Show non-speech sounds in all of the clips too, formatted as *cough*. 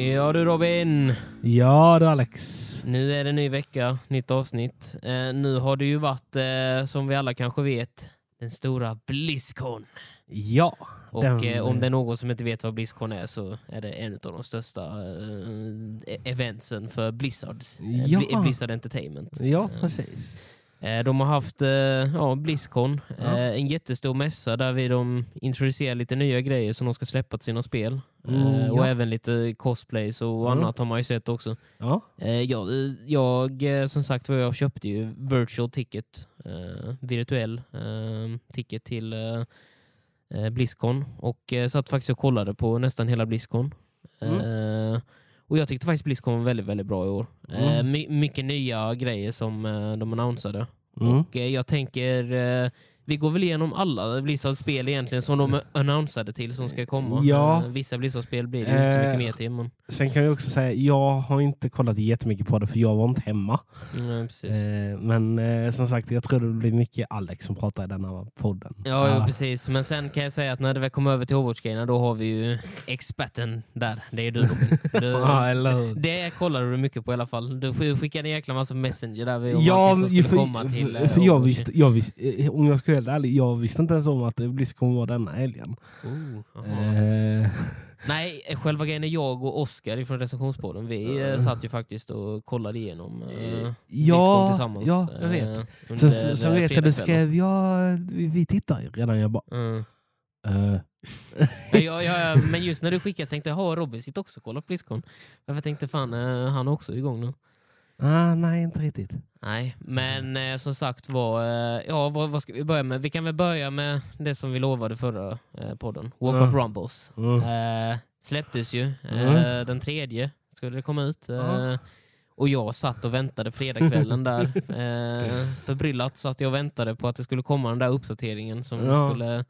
Ja du Robin, Ja du Alex. nu är det ny vecka, nytt avsnitt. Eh, nu har det ju varit, eh, som vi alla kanske vet, den stora Blizzcon. Ja. Och den- eh, om det är någon som inte vet vad Blizzcon är så är det en av de största eh, eventsen för Blizzards, eh, Ja. Bli- Blizzard Entertainment. Ja, Eh, precis. Eh, De har haft eh, ja, Blizzcon, Ja. eh, en jättestor mässa där vi de introducerar lite nya grejer som de ska släppa till sina spel. Mm, Och ja. även lite cosplays och Mm. annat har man ju sett också. Ja. Jag, jag som sagt var jag köpte ju virtual ticket, virtuell eh, ticket till Blizzcon och satt faktiskt och kollade på nästan hela Blizzcon. Eh, och jag tyckte faktiskt Blizzcon var väldigt, väldigt bra i år. Eh, Mm. my- mycket nya grejer som eh, de annonsade. Mm. Och eh, jag tänker, eh, vi går väl igenom alla Blizzard-spel egentligen som de annonsade till som ska komma. Ja. Eh, vissa Blizzard-spel blir det inte så Eh, mycket mer till. Men, Sen kan jag också säga, jag har inte kollat jättemycket på det för jag var inte hemma. nej, precis. Eh, men eh, som sagt, jag tror det blir mycket Alex som pratar i denna podden. Ja, jo, Ah, precis. Men sen kan jag säga att när det väl kommer över till Overwatch-grejerna, då har vi ju experten där. Det är du Robin. *laughs* Du, Ja, eller det kollade du mycket på i alla fall. Du sk- skickade en jäkla massa messenger där vi om Ja, skulle för, komma till för, eh, för jag visste, jag visste, eh, om jag ska vara helt ärlig, jag visste inte ens om att Blizzard kommer vara denna helgen. Oh. Eh, Nej, själva grejen är jag och Oskar från recensionspodden. Vi eh, satt ju faktiskt och kollade igenom eh, Blizzcon ja, tillsammans. ja, jag vet. eh, under, Sen, sen eh, vet jag, du skrev, ja, vi, vi tittar redan. Jag bara, Mm. eh, Men, jag, jag, men just när du skickade så tänkte jag, har Robin sitter också och kollar på Blizzcon? Jag tänkte fan, han är också igång nu. Ah, nej inte riktigt. Nej, men eh, som sagt var, eh, ja vad, vad ska vi börja med? Vi kan väl börja med det som vi lovade förra eh, podden. Walk of Rumbles. Mm. Släpptes ju Mm. den tredje, skulle det komma ut. Ja. Och jag satt och väntade fredagskvällen där. *laughs* Eh, förbryllat satt jag och väntade på att det skulle komma den där uppdateringen som Ja. skulle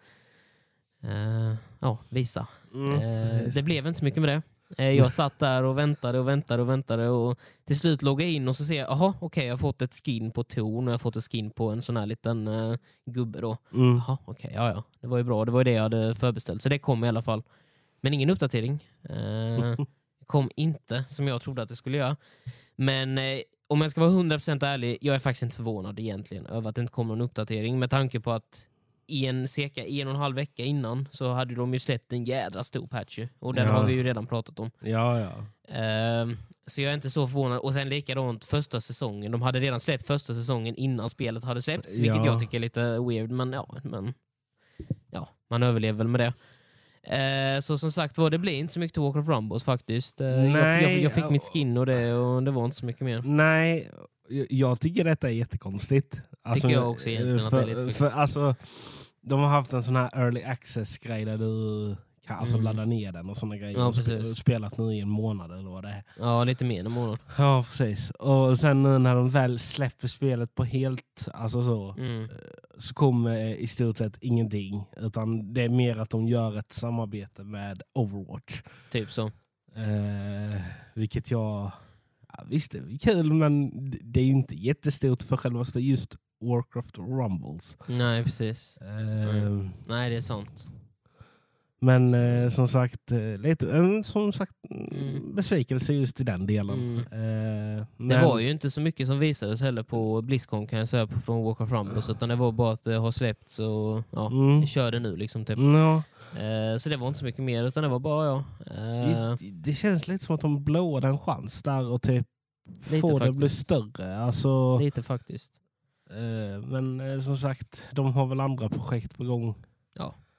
ja, visa. Mm, det blev inte så mycket med det. Eh, jag satt där och väntade och väntade och väntade och till slut loggade jag in och så ser jag, jaha okej jag har fått ett skin på Torn och jag har fått ett skin på en sån här liten eh, gubbe då. Mm. Jaha okej, ja ja. Det var ju bra, det var ju det jag hade förbeställt. Så det kom i alla fall. Men ingen uppdatering. Eh, *laughs* kom inte som jag trodde att det skulle göra. Men eh, om jag ska vara 100% ärlig, jag är faktiskt inte förvånad egentligen över att det inte kommer någon uppdatering med tanke på att i en cirka en och en halv vecka innan så hade de ju släppt en jädra stor patch och den Ja. har vi ju redan pratat om. Ja, ja. Ehm, så jag är inte så förvånad. Och sen likadant första säsongen. De hade redan släppt första säsongen innan spelet hade släppts, vilket Ja. jag tycker är lite weird. Men ja, men, ja man överlever väl med det. Eh, så som sagt var, det blir inte så mycket till Walk of Rumbles faktiskt. Eh, jag, jag, jag fick mitt skin och det, och det var inte så mycket mer. Nej, jag- tycker detta är jättekonstigt. Alltså, Tycker jag också egentligen att för, det är lite för, alltså, De har haft en sån här early access-grej där du kan alltså Mm. ladda ner den och såna grejer. Ja, och spelat nu i en månad eller vad det är. Ja, lite mer än en månad. Ja, precis. Och sen nu när de väl släpper spelet på helt, alltså så, Mm. så kommer i stort sett ingenting. Utan det är mer att de gör ett samarbete med Overwatch. Typ så. Eh, vilket jag... Ja, visst, det är kul men det- det är ju inte jättestort för själva just Warcraft Rumbles. Nej, precis. Eh, Nej, det är sant. Men eh, som sagt, eh, lite, eh, som sagt Mm. besvikelse just i den delen. Mm. Eh, Det men- var ju inte så mycket som visades heller på Blizzcon kan jag säga från Walk of Rumbles utan det var bara att det har släppts och ja, Mm. kör det nu liksom. Typ. Mm, Ja, Eh, så det var inte så mycket mer utan det var bara ja. Eh, det, det känns lite som att de blåade en chans där och typ få det att bli större. Alltså, lite faktiskt. Eh, men eh, som sagt, de har väl andra projekt på gång.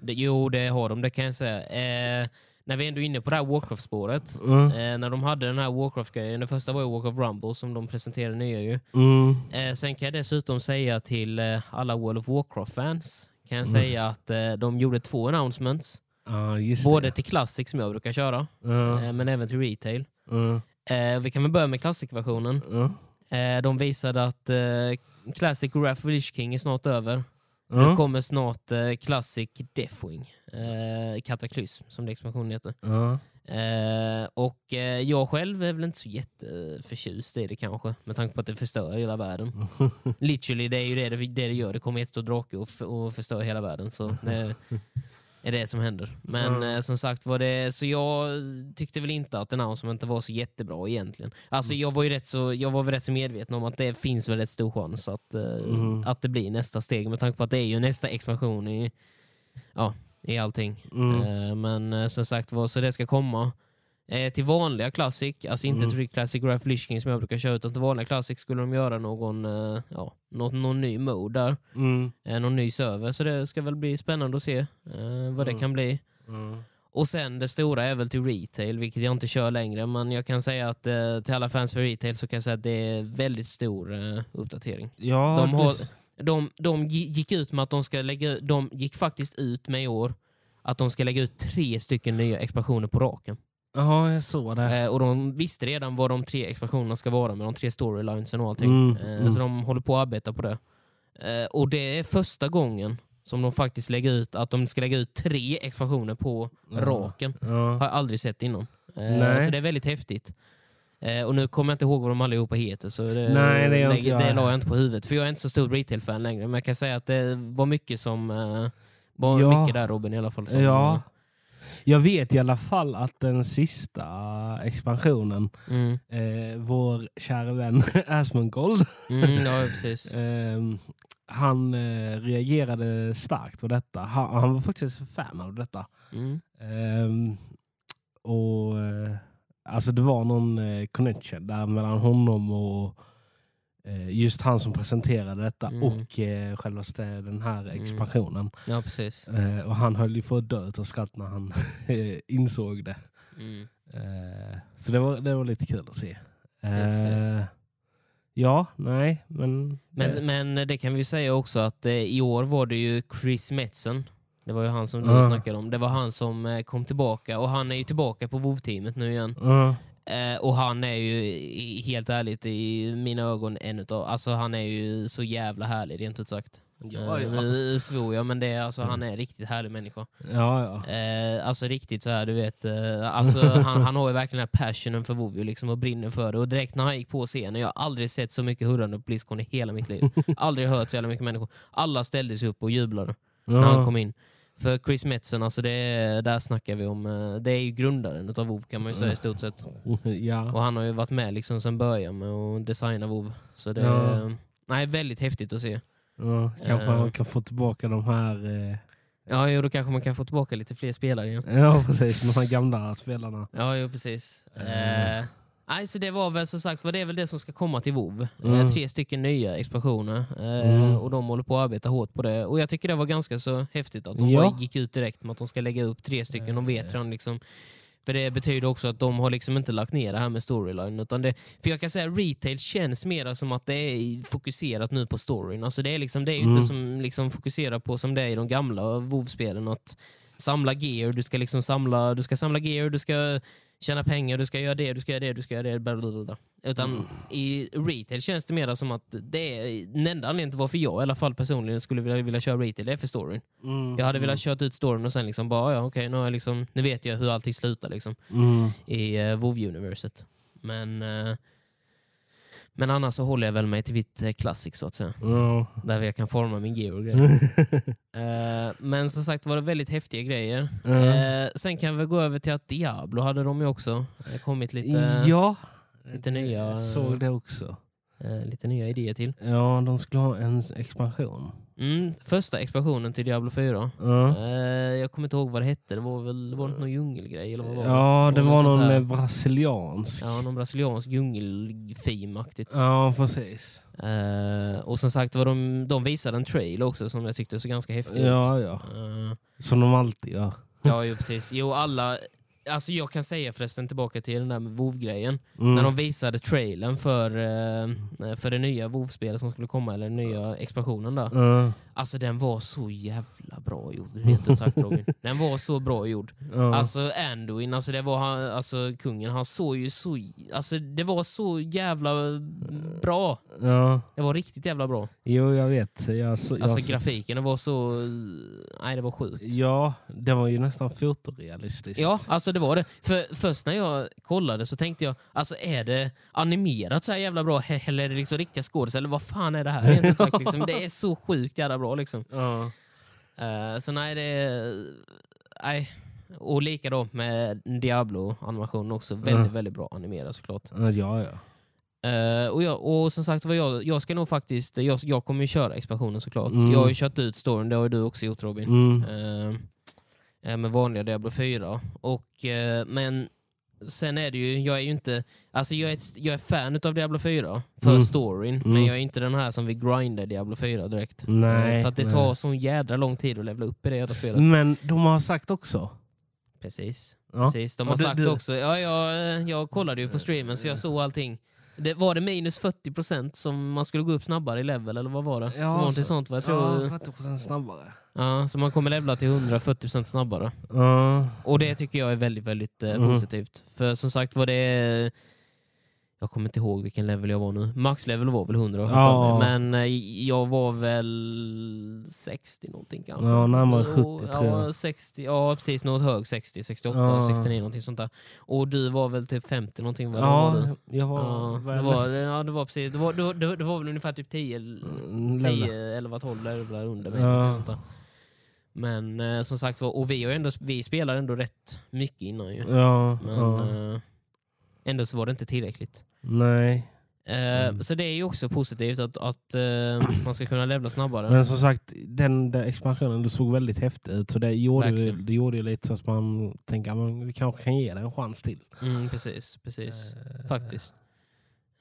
Det, jo, det har de, det kan jag säga. Eh, när vi ändå är inne på det här Warcraft-spåret. Mm. Eh, när de hade den här Warcraft-grejen, den första var ju of Rumble som de presenterade nya ju. Mm. Eh, sen kan jag dessutom säga till alla World of Warcraft-fans kan jag Mm. säga att de gjorde två announcements. Ja, just Både det. till Classic som jag brukar köra, Ja. eh, men även till Retail. Eh, vi kan väl börja med Classic-versionen. Eh, de visade att eh, Classic Wrath King är snart över. Nu Ja. kommer snart eh, Classic Deathwing. Eh, Kataklysm, som det expansionen heter. Eh, och eh, jag själv är väl inte så jätteförtjust i det kanske, med tanke på att det förstör hela världen. *laughs* Literally, det är ju det det, det, det gör. Det kommer ett stor drake och förstör hela världen. Så det, *laughs* är det som händer. Men Mm. eh, som sagt var det, så jag tyckte väl inte att announcementen var så jättebra egentligen. Alltså jag var ju rätt så, jag var väl rätt så medveten om att det finns väl rätt stor chans att, eh, Mm. att det blir nästa steg med tanke på att det är ju nästa expansion i, ja, i allting. Mm. Eh, men eh, som sagt var, så det ska komma. Eh, till vanliga Classic, alltså inte Mm. till Classic Lich King som jag brukar köra, utan till vanliga Classic skulle de göra någon, eh, ja, någon, någon ny mode där. Mm. Eh, någon ny server, så det ska väl bli spännande att se eh, vad det Mm. kan bli. Mm. Och sen det stora är väl till retail, vilket jag inte kör längre, men jag kan säga att eh, till alla fans för retail så kan jag säga att det är väldigt stor eh, uppdatering. Ja, De, har, det- de, de gi- gick ut med att de ska lägga de gick faktiskt ut med i år att de ska lägga ut tre stycken nya expansioner på raken. Ja, jag såg det. Eh, och de visste redan vad de tre expansionerna ska vara med de tre storylinesen och allting. Mm, Eh, mm. Så de håller på att arbeta på det. Eh, och det är första gången som de faktiskt lägger ut att de ska lägga ut tre expansioner på Ja. raken. Ja. Har jag aldrig sett innan. Eh, så det är väldigt häftigt. Eh, och nu kommer jag inte ihåg vad de allihopa heter, så det, Nej, det jag. det la jag inte på huvudet. För jag är inte så stor retail-fan längre, men jag kan säga att det var mycket som... Eh, var Ja. mycket där Robin i alla fall. Som, Ja. Jag vet i alla fall att den sista expansionen, Mm, eh, vår kära vän *laughs* Asmongold, mm, ja, *laughs* precis. eh, han eh, reagerade starkt på detta. Han, han var faktiskt fan av detta. Mm, Ehm, och eh, alltså det var någon eh, connection där mellan honom och just han som presenterade detta Mm. och eh, självaste den här expansionen. ja, precis. Eh, och han höll ju på att dö av skratt när han *laughs* eh, insåg det. Mm. Eh, så det var, det var lite kul att se. Eh, ja, nej, men... Men, men det kan vi säga också att eh, i år var det ju Chris Metzen. Det var ju han som du Ja. snackade om. Det var han som eh, kom tillbaka och han är ju tillbaka på WoW-teamet nu igen. Ja, Eh, och han är ju helt ärligt i mina ögon en utav, alltså han är ju så jävla härlig rent ut sagt. ja, Eh, ja. nu svor jag men det är, alltså, han är en riktigt härlig människa. ja, ja. Eh, alltså riktigt så här, du vet. Eh, alltså, han, han har ju verkligen den här passionen för WoW liksom, och brinner för det. Och direkt när han gick på scenen, jag har aldrig sett så mycket hurrande på Blizzcon i hela mitt liv. *laughs* aldrig hört så jävla mycket människor. Alla ställde sig upp och jublade när han kom in. För Chris Metzen, alltså det är, där snackar vi om, eh, det är ju grundaren utav WoW kan man ju säga i stort sett. *laughs* ja. Och han har ju varit med liksom sedan början med att designa WoW. Så det Ja. är nej, väldigt häftigt att se. Ja, kanske Eh. man kan få tillbaka de här... Eh, Ja, jo, då kanske man kan få tillbaka lite fler spelare igen. *laughs* ja, precis. De här gamla spelarna. Ja, jo, precis. Eh. Eh, nej, så det var väl som sagt var det är väl det som ska komma till WoW. Mm. Eh, tre stycken nya expansioner. Eh, Mm. Och de håller på att arbeta hårt på det. Och jag tycker det var ganska så häftigt att de Ja. gick ut direkt med att de ska lägga upp tre stycken. De vet Eh. redan liksom för det betyder också att de har liksom inte lagt ner det här med storyline. Utan det, för jag kan säga retail känns mer som att det är fokuserat nu på storyn. Alltså det, är liksom, det är Mm. inte som liksom fokuserar på som det är i de gamla WoW-spelen. Att samla gear, du ska liksom samla, du ska samla gear, du ska tjäna pengar, du ska göra det, du ska göra det, du ska göra det. Bla bla bla. bla. Utan Mm. i retail känns det mer som att det är den enda anledningen till varför jag i alla fall personligen skulle vilja, vilja köra retail, det är för storyn. Mm. Jag hade velat kört ut storyn och sen liksom bara, ja okej, nu, liksom, nu vet jag hur allting slutar liksom Mm. i uh, WoW-universet. Men, eh, men annars så håller jag väl mig till vitt uh, classic så att säga. Ja. Där jag kan forma min gear och grejer. *laughs* Eh, men som sagt var det väldigt häftiga grejer. Ja. Eh, sen kan vi gå över till att Diablo hade de ju också eh, kommit lite, ja. lite nya- Jag såg det också. Eh, lite nya idéer till. Ja, de skulle ha en expansion. Mm, första expansionen till Diablo 4. Ja, Eh, jag kommer inte ihåg vad det hette. Det var väl det var inte någon djungelgrej? Eller vad var ja det var någon här. eh, brasiliansk. Ja, någon brasiliansk djungelfilmaktigt. Ja, precis. Eh, och som sagt var de, de visade en trail också som jag tyckte så ganska häftig ut. Ja, ja. Eh, Som de alltid gör. ja, jo, precis. Jo, alla... Alltså jag kan säga förresten tillbaka till den där med WoW-grejen. Mm. När de visade trailern för, eh, för det nya WoW-spelet som skulle komma, eller den nya expansionen där. Ja, Alltså den var så jävla bra gjord, rent ut sagt Robin. *laughs* Den var så bra gjord. ja. Alltså Anduin, alltså det var han, alltså kungen, han såg ju så, alltså det var så jävla bra. ja. Det var riktigt jävla bra. Jo, jag vet. Jag, så, jag, Alltså grafiken, det var så, nej det var sjukt. Ja, det var ju nästan fotorealistiskt. Ja, alltså det var det. För först när jag kollade så tänkte jag, alltså är det animerat så här jävla bra eller är det liksom riktiga skådespelare? Eller vad fan är det här? *laughs* Sagt, liksom, det är så sjukt jävla bra liksom. Ja. Eh, så nej, det är... Nej. Och likadant med Diablo-animationen också. Väldigt, Mm. väldigt bra animerad såklart. Ja, ja. Eh, och, jag, och som sagt, vad jag, jag ska nog faktiskt... Jag, jag kommer ju köra expansionen såklart. Mm. Jag har ju kört ut storyn, det har ju du också gjort Robin. Mm. Eh, med vanliga Diablo 4. Och, eh, men sen är det ju, jag är ju inte, alltså jag är, ett, jag är fan av Diablo 4 för Mm. storyn, men Mm. jag är inte den här som vill grinda Diablo 4 direkt. Nej, Eh, för att det nej. tar så jädra lång tid att levla upp i det jävla spelet. Men de har sagt också. Precis. Ja. Precis. De Ja, har du- sagt du- också, ja, jag, jag kollade ju på streamen så jag såg allting. Det, var det minus 40% som man skulle gå upp snabbare i level eller vad var det? var någonting så- sånt va? Jag tror, Ja, ja, 40% snabbare. Så man kommer levla till 140% snabbare. Ja. Och det tycker jag är väldigt, väldigt eh, Mm. positivt. För som sagt var det... Jag kommer inte ihåg vilken level jag var nu. Maxlevel var väl 100 har jag Ja. Men eh, jag var väl 60 någonting kanske. Ja, närmare Och- 70 tror jag. ja, 60, ja, precis. Något hög 60, 68, Ja. 69 någonting sånt där. Och du var väl typ 50 någonting? Ja, var du? jag var... Ja, var det jag var, mest- ja, det var precis. Det var, det, det, det var väl ungefär typ 10, Mm, 10 lämna. 11, 12 levlar under mig. Ja. någonting Sånt där. Men eh, som sagt var, och vi, har ändå, vi spelar ändå rätt mycket innan ju. Ja, Men ja. eh, ändå så var det inte tillräckligt. Nej. Eh, Mm. Så det är ju också positivt att, att eh, man ska kunna levla snabbare. Men som sagt, den där expansionen det såg väldigt häftigt ut. Så det gjorde, ju, Verkligen. det gjorde ju lite så att man tänker att vi kanske kan ge det en chans till. Mm, precis, precis. Eh, Faktiskt.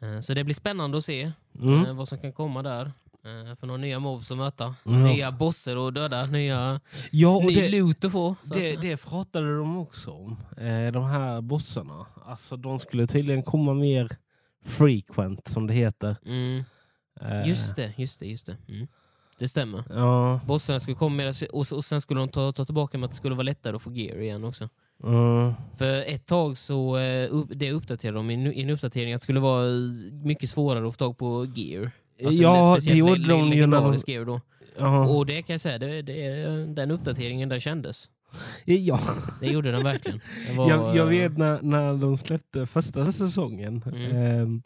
Eh, Så det blir spännande att se Mm. vad som kan komma där. Eh, För några nya mobs att möta. Ja. Nya bosser att döda. Nya, Ja, och ny det, loot att få. så att det, det pratade de också om. Eh, de här bossarna. Alltså de skulle tydligen komma mer frequent som det heter. Mm, Eh, just det, just det. Just det. Mm. Det stämmer. Ja. Bossarna skulle komma med, och, och sen skulle de ta, ta tillbaka med att det skulle vara lättare att få gear igen också. Mm. För ett tag så eh, det uppdaterade de i en uppdatering att det skulle vara mycket svårare att få tag på gear. Alltså, ja, det gjorde de ju när de... legendarisk gear då. Ja. Och det kan jag säga, det, det, den uppdateringen där kändes. ja. Det gjorde den verkligen. Var, Jag, jag eh, vet när, när de släppte första säsongen. Mm. ehm,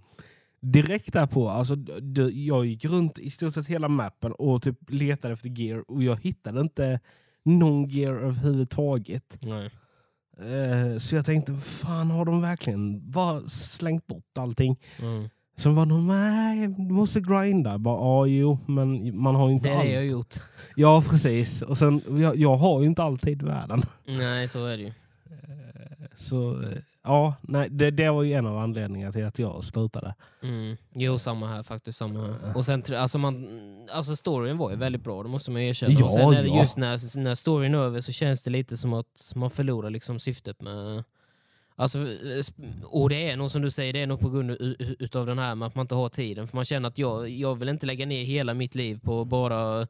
direkt därpå, alltså, jag gick runt i stort sett hela mappen och typ letade efter gear och jag hittade inte någon gear överhuvudtaget. Nej. Eh, så jag tänkte, fan har de verkligen bara slängt bort allting? Mm. Sen var de, nej, du måste grinda. Bara, ja, jo, men man har ju inte Det är allt. det jag gjort. Ja, precis. Och sen, jag, jag har ju inte alltid världen. Nej, så är det ju. Så eh, ja, nej, det, det var ju en av anledningarna till att jag slutade. Mm. Jo, samma här faktiskt. Samma här. Och sen, alltså, man, alltså storyn var ju väldigt bra, det måste man erkänna. Ja, och sen ja. just när, när storyn är över så känns det lite som att man förlorar liksom syftet med... Alltså, eh, och det är nog som du säger, det är nog på grund utav den här med att man inte har tiden. För man känner att jag, jag vill inte lägga ner hela mitt liv på bara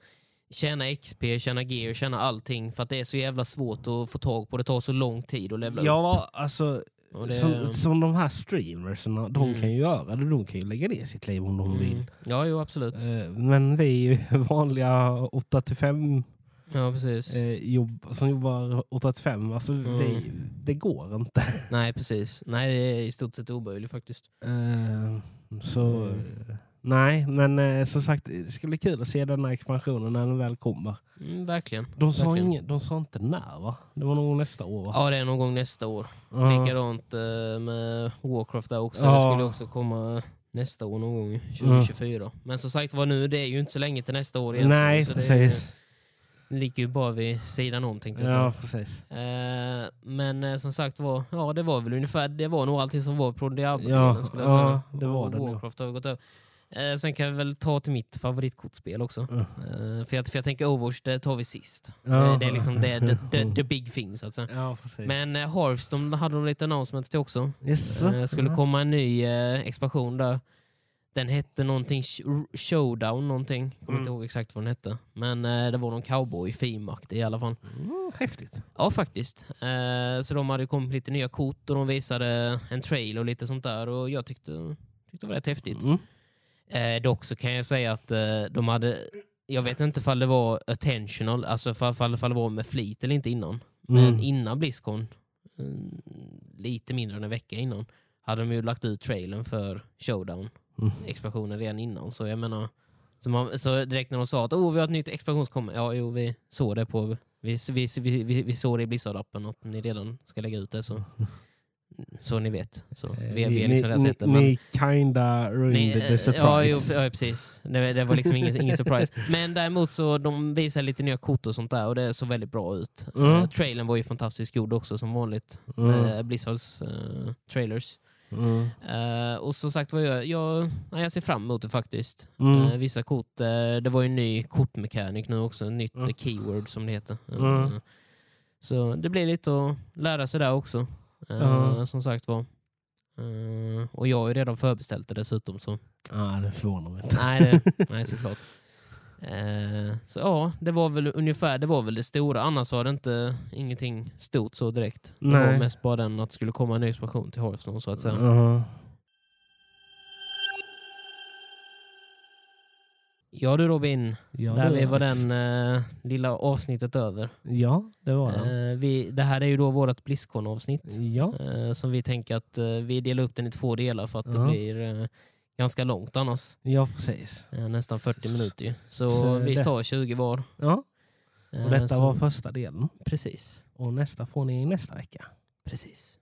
tjäna XP, tjäna gear, tjäna allting. För att det är så jävla svårt att få tag på. Det tar så lång tid att levla upp. Ja, alltså Och det- som, som de här streamersna, de Mm. kan ju göra det. De kan ju lägga ner sitt liv om de vill. Mm. Ja, jo absolut. Eh, Men vi *laughs* vanliga 8 till 5 Ja, precis. eh, jobb, som jobbar 8 till 5. Alltså Mm. vi, det går inte. *laughs* Nej, precis. Nej, det är i stort sett omöjligt faktiskt. Eh, Så Mm. nej, men eh, som sagt det ska bli kul att se den här expansionen när den väl kommer. Mm, verkligen. De sa, Verkligen. inget, de sa inte när va? Det var nog nästa år va? Ja, det är någon gång nästa år. Ja. Likadant eh, med Warcraft där också. Ja. Det skulle också komma nästa år någon gång, 2024. Men som sagt var nu, det är ju inte så länge till nästa år egentligen. Nej, precis. Ligger ju bara vid sidan om tänkte jag Ja, säga. precis. Eh, men eh, som sagt var, ja det var väl ungefär, det var nog allting som var på Diablo. Ja, skulle jag ja, säga. det var det. Warcraft har gått över. Eh, sen kan vi väl ta till mitt favoritkortspel också. Mm. Eh, för, jag, för jag tänker Overwatch, det tar vi sist. Ja. Det, det är liksom det, the, the, *laughs* the big thing så att säga. Ja. Men eh, Hearthstone hade de lite announcement till också. yes, Eh, skulle ja. komma en ny eh, expansion där. Den hette någonting sh- Showdown någonting. Kommer Mm. inte ihåg exakt vad den hette. Men eh, det var någon cowboy fimaktig i alla fall. Mm, häftigt. Ja faktiskt. Eh, så de hade kommit lite nya kort och de visade en trail och lite sånt där. Och jag tyckte, tyckte det var rätt häftigt. Mm. Eh, dock så kan jag säga att eh, de hade... Jag vet inte ifall det var attentional, alltså ifall, det var med flit eller inte innan. Men Mm. innan Blizzcon, mm, lite mindre än en vecka innan, hade de ju lagt ut trailern för Showdown, Mm. expansionen redan innan. Så jag menar, Så, man, så direkt när de sa att oh, vi har ett nytt expansionskomma, ja jo vi såg det på vi, vi, vi, vi, vi såg det i Blizzard-appen att ni redan ska lägga ut det så, *laughs* så ni vet. Så vi, vi har ni, liksom ni, sett det. men- ni kinda ruined the eh, surprise. Ja, ja precis. Det, det var liksom ingen, ingen surprise. *laughs* Men däremot så de visar lite nya kort och sånt där och det såg väldigt bra ut. Mm. Uh, trailern var ju fantastiskt gjord också som vanligt. Mm. Uh, Blizzards eh, trailers. Mm. Eh, och som sagt vad jag, jag, ja, jag ser fram emot det faktiskt. Mm. Eh, vissa kort, eh, det var ju en ny kortmekanik nu också, en nytt Mm. keyword som det heter. Mm. Så det blir lite att lära sig där också. Ja. Som sagt var. Och jag har ju redan förbeställt det dessutom. Så. Ah, det förvånar mig inte. Nej, det, nej såklart. *laughs* Eh, så ja, det var väl ungefär det var väl det stora. Annars var det inte ingenting stort så direkt. Det var Nej. mest bara den att det skulle komma en ny expansion till Hearthstone så att säga. Ja. Ja du Robin, Ja, där det vi var det. den eh, lilla avsnittet över. Ja, det var det. Eh, vi, det här är ju då vårt Blizzcon-avsnitt. Ja. Eh, som vi tänker att eh, vi delar upp den i två delar för att det Ja. blir eh, ganska långt annars. ja, precis. Eh, nästan 40 minuter ju. Så, Så vi det- tar 20 var. Ja, Eh, och detta så- var första delen. Precis. Och nästa får ni nästa vecka. Precis.